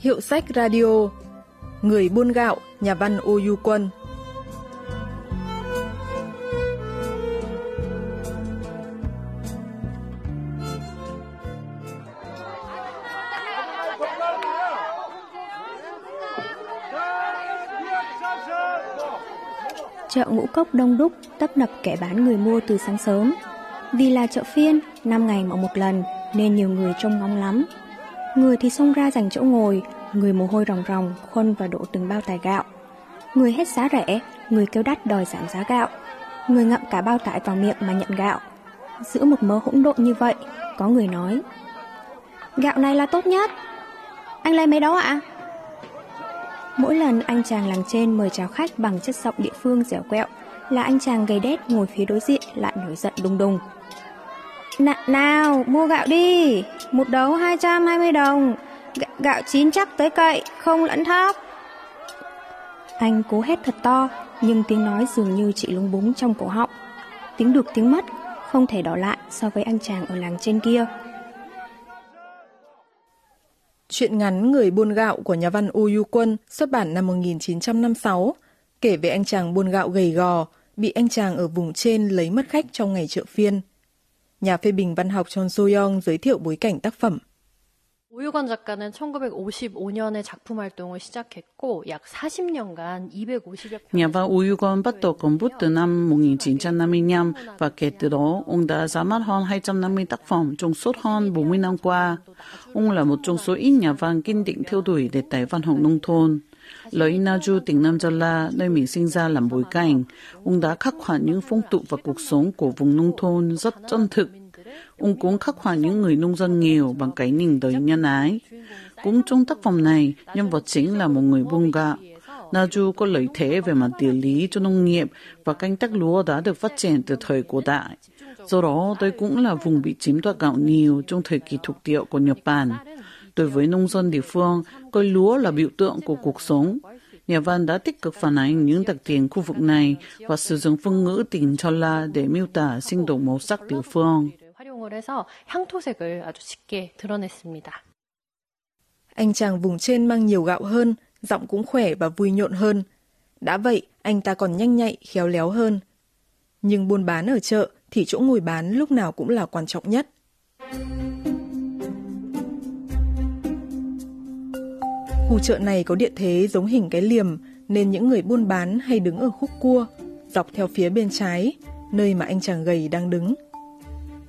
Hiệu sách radio Người buôn gạo, nhà văn Ô Du Quân Chợ ngũ cốc đông đúc, tấp nập kẻ bán người mua từ sáng sớm. Vì là chợ phiên, năm ngày mở một lần, nên nhiều người trông ngóng lắm. Người thì xông ra giành chỗ ngồi, người mồ hôi ròng ròng, khuân và đổ từng bao tải gạo. Người hết giá rẻ, người kêu đắt đòi giảm giá gạo. Người ngậm cả bao tải vào miệng mà nhận gạo. Giữa một mớ hỗn độn như vậy, có người nói Gạo này là tốt nhất. Anh lấy mấy đó ạ? Mỗi lần anh chàng làng trên mời chào khách bằng chất giọng địa phương dẻo quẹo là anh chàng gầy đét ngồi phía đối diện lại nổi giận đùng đùng. N nào, mua gạo đi, một đấu 220 đồng, G gạo chín chắc tới cậy, không lẫn thóc. Anh cố hét thật to, nhưng tiếng nói dường như chỉ lúng búng trong cổ họng. Tiếng được tiếng mất, không thể đỏ lại so với anh chàng ở làng trên kia. Chuyện ngắn Người buôn gạo của nhà văn U Du Quân xuất bản năm 1956 kể về anh chàng buôn gạo gầy gò, bị anh chàng ở vùng trên lấy mất khách trong ngày chợ phiên Nhà phê bình văn học Chon So-young giới thiệu bối cảnh tác phẩm. 오유건 작가는 1955년에 작품 활동을 시작했고 약 40년간 250여 Nhà văn Uyugon bắt đầu công bút từ năm 1955 và kể từ đó ông đã ra mắt hơn 250 tác phẩm trong suốt hơn 40 năm qua. Ông là một trong số ít nhà văn kiên định theo đuổi đề tài văn học nông thôn. Lời Inaju tỉnh Nam Gia La, nơi mình sinh ra làm bối cảnh, ông đã khắc họa những phong tục và cuộc sống của vùng nông thôn rất chân thực Ông cũng khắc họa những người nông dân nghèo bằng cái nhìn đời nhân ái. Cũng trong tác phẩm này, nhân vật chính là một người buôn gạo. Naju có lợi thế về mặt địa lý cho nông nghiệp và canh tác lúa đã được phát triển từ thời cổ đại. Do đó, đây cũng là vùng bị chiếm đoạt gạo nhiều trong thời kỳ thuộc địa của Nhật Bản. Đối với nông dân địa phương, coi lúa là biểu tượng của cuộc sống. Nhà văn đã tích cực phản ánh những đặc điểm khu vực này và sử dụng phương ngữ tỉnh Chola để miêu tả sinh động màu sắc địa phương. Anh chàng vùng trên mang nhiều gạo hơn, giọng cũng khỏe và vui nhộn hơn. Đã vậy, anh ta còn nhanh nhạy, khéo léo hơn. Nhưng buôn bán ở chợ thì chỗ ngồi bán lúc nào cũng là quan trọng nhất. Thank you Khu chợ này có địa thế giống hình cái liềm nên những người buôn bán hay đứng ở khúc cua, dọc theo phía bên trái, nơi mà anh chàng gầy đang đứng.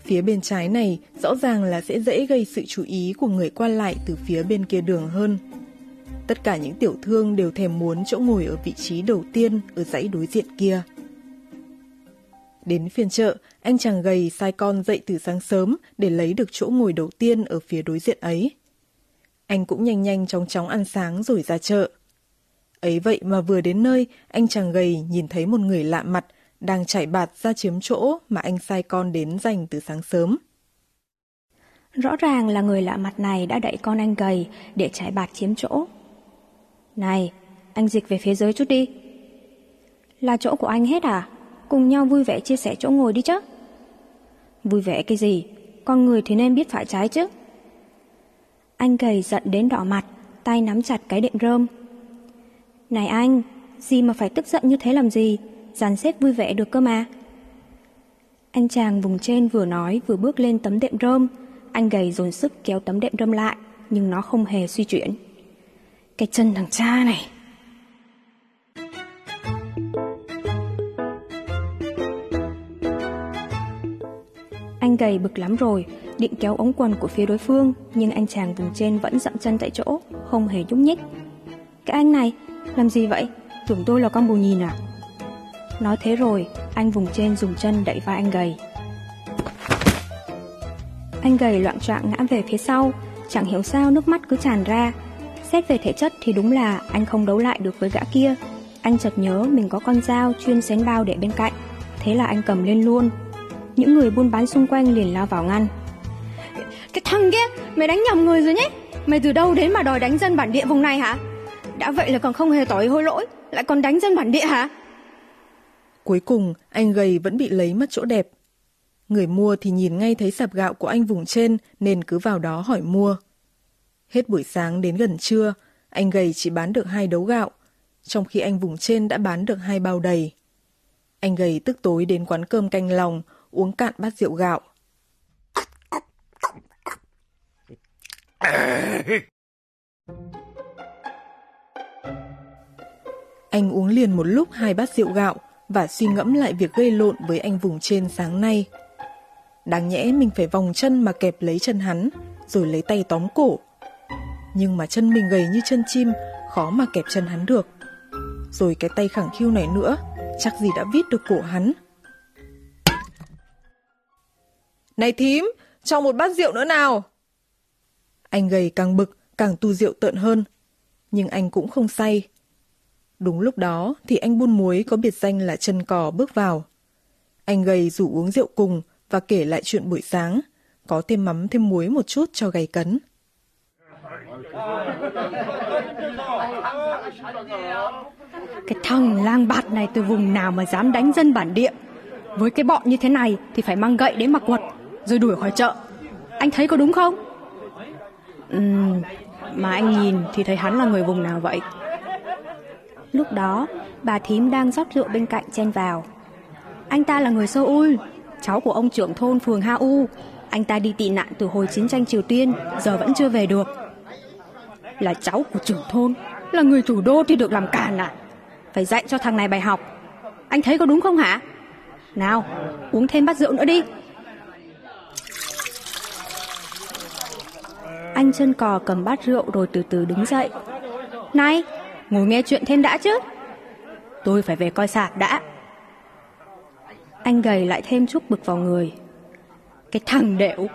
Phía bên trái này rõ ràng là sẽ dễ gây sự chú ý của người qua lại từ phía bên kia đường hơn. Tất cả những tiểu thương đều thèm muốn chỗ ngồi ở vị trí đầu tiên ở dãy đối diện kia. Đến phiên chợ, anh chàng gầy sai con dậy từ sáng sớm để lấy được chỗ ngồi đầu tiên ở phía đối diện ấy. Anh cũng nhanh nhanh chóng chóng ăn sáng rồi ra chợ. Ấy vậy mà vừa đến nơi, anh chàng gầy nhìn thấy một người lạ mặt đang chạy bạt ra chiếm chỗ mà anh sai con đến dành từ sáng sớm. Rõ ràng là người lạ mặt này đã đẩy con anh gầy để chạy bạt chiếm chỗ. Này, anh dịch về phía dưới chút đi. Là chỗ của anh hết à? Cùng nhau vui vẻ chia sẻ chỗ ngồi đi chứ. Vui vẻ cái gì? Con người thì nên biết phải trái chứ. Anh gầy giận đến đỏ mặt, tay nắm chặt cái đệm rơm. Này anh, gì mà phải tức giận như thế làm gì? dàn xếp vui vẻ được cơ mà. Anh chàng vùng trên vừa nói vừa bước lên tấm đệm rơm, anh gầy dồn sức kéo tấm đệm rơm lại, nhưng nó không hề suy chuyển. Cái chân thằng cha này. Anh gầy bực lắm rồi, định kéo ống quần của phía đối phương, nhưng anh chàng vùng trên vẫn dậm chân tại chỗ, không hề nhúc nhích. Cái anh này, làm gì vậy? Tưởng tôi là con bù nhìn à? Nói thế rồi, anh vùng trên dùng chân đẩy vai anh gầy. Anh gầy loạn trọng ngã về phía sau, chẳng hiểu sao nước mắt cứ tràn ra. Xét về thể chất thì đúng là anh không đấu lại được với gã kia. Anh chợt nhớ mình có con dao chuyên xén bao để bên cạnh, thế là anh cầm lên luôn. Những người buôn bán xung quanh liền lao vào ngăn. Thằng kia, mày đánh nhầm người rồi nhé. Mày từ đâu đến mà đòi đánh dân bản địa vùng này hả? Đã vậy là còn không hề tỏ hối lỗi, lại còn đánh dân bản địa hả? Cuối cùng, anh gầy vẫn bị lấy mất chỗ đẹp. Người mua thì nhìn ngay thấy sạp gạo của anh vùng trên nên cứ vào đó hỏi mua. Hết buổi sáng đến gần trưa, anh gầy chỉ bán được hai đấu gạo, trong khi anh vùng trên đã bán được hai bao đầy. Anh gầy tức tối đến quán cơm canh lòng, uống cạn bát rượu gạo. Anh uống liền một lúc hai bát rượu gạo và suy ngẫm lại việc gây lộn với anh vùng trên sáng nay. Đáng nhẽ mình phải vòng chân mà kẹp lấy chân hắn, rồi lấy tay tóm cổ. Nhưng mà chân mình gầy như chân chim, khó mà kẹp chân hắn được. Rồi cái tay khẳng khiu này nữa, chắc gì đã vít được cổ hắn. Này thím, cho một bát rượu nữa nào. Anh gầy càng bực, càng tu rượu tợn hơn. Nhưng anh cũng không say. Đúng lúc đó thì anh buôn muối có biệt danh là chân cò bước vào. Anh gầy rủ uống rượu cùng và kể lại chuyện buổi sáng, có thêm mắm thêm muối một chút cho gầy cấn. Cái thằng lang bạt này từ vùng nào mà dám đánh dân bản địa. Với cái bọn như thế này thì phải mang gậy đến mà quật, rồi đuổi khỏi chợ. Anh thấy có đúng không? Um, mà anh nhìn thì thấy hắn là người vùng nào vậy? Lúc đó, bà thím đang rót rượu bên cạnh chen vào. Anh ta là người Seoul, cháu của ông trưởng thôn phường Ha U. Anh ta đi tị nạn từ hồi chiến tranh Triều Tiên, giờ vẫn chưa về được. Là cháu của trưởng thôn, là người thủ đô thì được làm càn à? Phải dạy cho thằng này bài học. Anh thấy có đúng không hả? Nào, uống thêm bát rượu nữa đi. Anh chân cò cầm bát rượu rồi từ từ đứng dậy. Này, ngồi nghe chuyện thêm đã chứ. Tôi phải về coi sạp đã. Anh gầy lại thêm chút bực vào người. Cái thằng đẻo,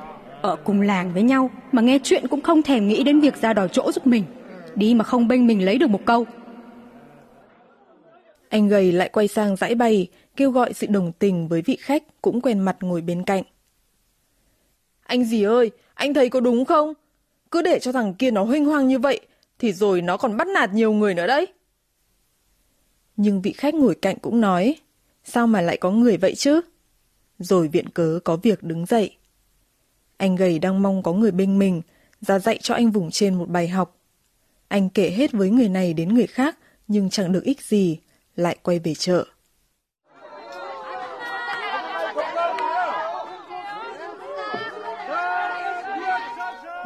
ở cùng làng với nhau mà nghe chuyện cũng không thèm nghĩ đến việc ra đòi chỗ giúp mình. Đi mà không bênh mình lấy được một câu. Anh gầy lại quay sang dãy bày, kêu gọi sự đồng tình với vị khách cũng quen mặt ngồi bên cạnh. Anh gì ơi, anh thấy có đúng không? Cứ để cho thằng kia nó huynh hoang như vậy, thì rồi nó còn bắt nạt nhiều người nữa đấy. Nhưng vị khách ngồi cạnh cũng nói, sao mà lại có người vậy chứ? Rồi viện cớ có việc đứng dậy. Anh gầy đang mong có người bên mình, ra dạy cho anh vùng trên một bài học. Anh kể hết với người này đến người khác, nhưng chẳng được ích gì, lại quay về chợ.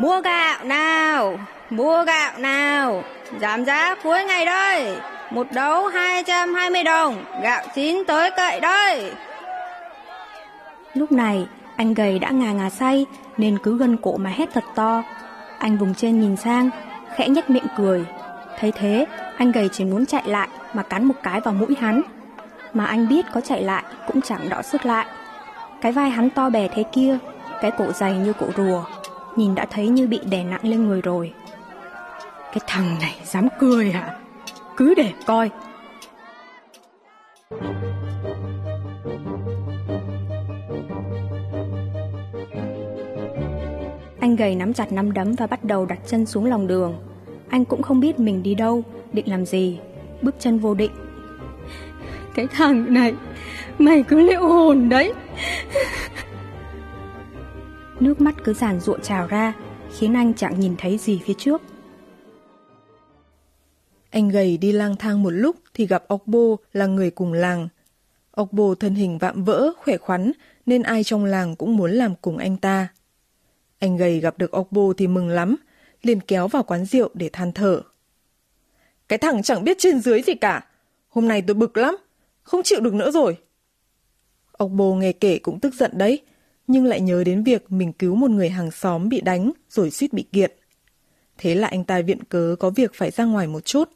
Mua gạo nào, mua gạo nào, giảm giá cuối ngày đây. Một đấu 220 đồng, gạo chín tới cậy đây. Lúc này, anh gầy đã ngà ngà say nên cứ gân cổ mà hét thật to. Anh vùng trên nhìn sang, khẽ nhếch miệng cười. Thấy thế, anh gầy chỉ muốn chạy lại mà cắn một cái vào mũi hắn. Mà anh biết có chạy lại cũng chẳng đỏ sức lại. Cái vai hắn to bè thế kia, cái cổ dày như cổ rùa, nhìn đã thấy như bị đè nặng lên người rồi. Cái thằng này dám cười hả? Cứ để coi. Anh gầy nắm chặt nắm đấm và bắt đầu đặt chân xuống lòng đường. Anh cũng không biết mình đi đâu, định làm gì. Bước chân vô định. Cái thằng này, mày cứ liệu hồn đấy. Nước mắt cứ giàn ruộng trào ra, khiến anh chẳng nhìn thấy gì phía trước. Anh gầy đi lang thang một lúc thì gặp Okbo là người cùng làng. Okbo thân hình vạm vỡ, khỏe khoắn, nên ai trong làng cũng muốn làm cùng anh ta. Anh gầy gặp được Okbo thì mừng lắm, liền kéo vào quán rượu để than thở. Cái thằng chẳng biết trên dưới gì cả. Hôm nay tôi bực lắm, không chịu được nữa rồi. Okbo nghe kể cũng tức giận đấy, nhưng lại nhớ đến việc mình cứu một người hàng xóm bị đánh rồi suýt bị kiện. Thế là anh ta viện cớ có việc phải ra ngoài một chút.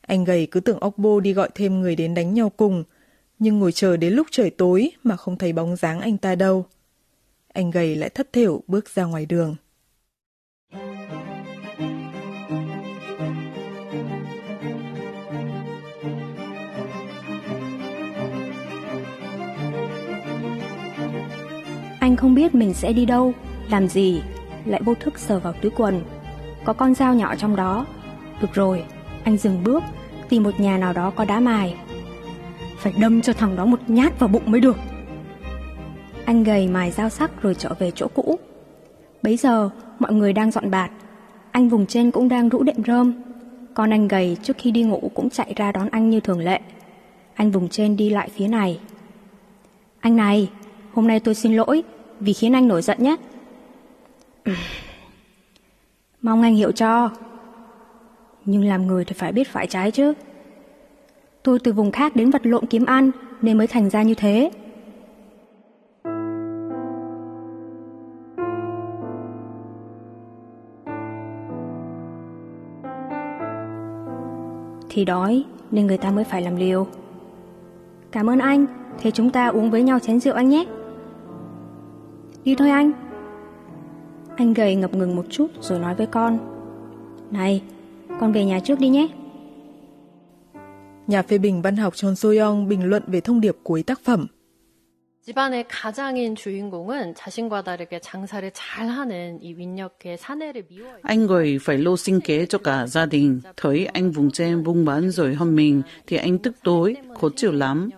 Anh gầy cứ tưởng Okbo đi gọi thêm người đến đánh nhau cùng, nhưng ngồi chờ đến lúc trời tối mà không thấy bóng dáng anh ta đâu. Anh gầy lại thất thểu bước ra ngoài đường. Không biết mình sẽ đi đâu, làm gì, lại vô thức sờ vào túi quần. Có con dao nhỏ trong đó. Được rồi, anh dừng bước, tìm một nhà nào đó có đá mài. Phải đâm cho thằng đó một nhát vào bụng mới được. Anh gầy mài dao sắc rồi trở về chỗ cũ. Bấy giờ, mọi người đang dọn bạt. anh vùng trên cũng đang rũ đệm rơm. Con anh gầy trước khi đi ngủ cũng chạy ra đón anh như thường lệ. Anh vùng trên đi lại phía này. Anh này, hôm nay tôi xin lỗi vì khiến anh nổi giận nhé. Mong anh hiểu cho. Nhưng làm người thì phải biết phải trái chứ. Tôi từ vùng khác đến vật lộn kiếm ăn nên mới thành ra như thế. Thì đói nên người ta mới phải làm liều. Cảm ơn anh, thế chúng ta uống với nhau chén rượu anh nhé. Đi thôi anh. Anh gầy ngập ngừng một chút rồi nói với con. Này, con về nhà trước đi nhé. Nhà phê bình văn học Chon Soyoung bình luận về thông điệp cuối tác phẩm. 집안의 가장인 주인공은 자신과 다르게 장사를 잘하는 이 윗녀의 사내를 미워해요. Anh người phải lô sinh kế cho cả gia đình. Thấy anh vùng trên buôn bán rồi hâm mình thì anh tức tối, khó chịu lắm.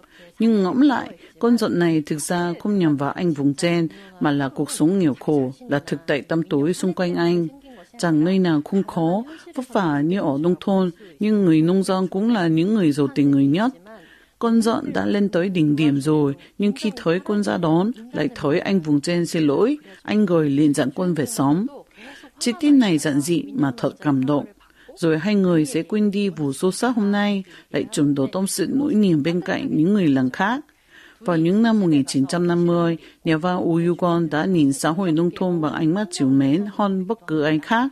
Nhưng ngẫm lại, con giận này thực ra không nhằm vào anh vùng trên mà là cuộc sống nghèo khổ, là thực tại tâm tối xung quanh anh. Chẳng nơi nào không khó, vất vả như ở nông thôn, nhưng người nông dân cũng là những người giàu tình người nhất. Con giận đã lên tới đỉnh điểm rồi, nhưng khi thấy con ra đón, lại thấy anh vùng trên xin lỗi, anh rồi liền dặn con về xóm. Chi tiết này giản dị mà thật cảm động Rồi hai người sẽ quên đi vụ xô xát hôm nay, lại chuẩn đổ tâm sự nỗi niềm bên cạnh những người làng khác. Vào những năm 1950, nhà văn U Yugon đã nhìn xã hội nông thôn bằng ánh mắt chiều mến hơn bất cứ ai khác.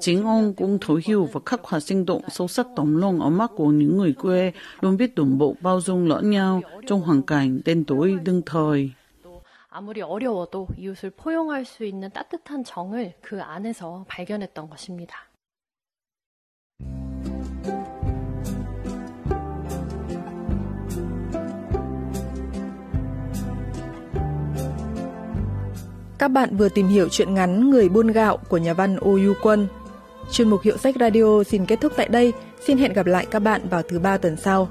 Chính ông cũng thấu hiểu và khắc họa sinh động sâu sắc tấm lòng ở mắt của những người quê luôn biết đồng bộ bao dung lẫn nhau trong hoàn cảnh đen tối đương thời. 또 아무리 어려워도 이웃을 포용할 수 있는 따뜻한 정을 그 안에서 발견했던 것입니다. Các bạn vừa tìm hiểu chuyện ngắn Người buôn gạo của nhà văn Ô Yu Quân. Chuyên mục Hiệu sách Radio xin kết thúc tại đây. Xin hẹn gặp lại các bạn vào thứ ba tuần sau.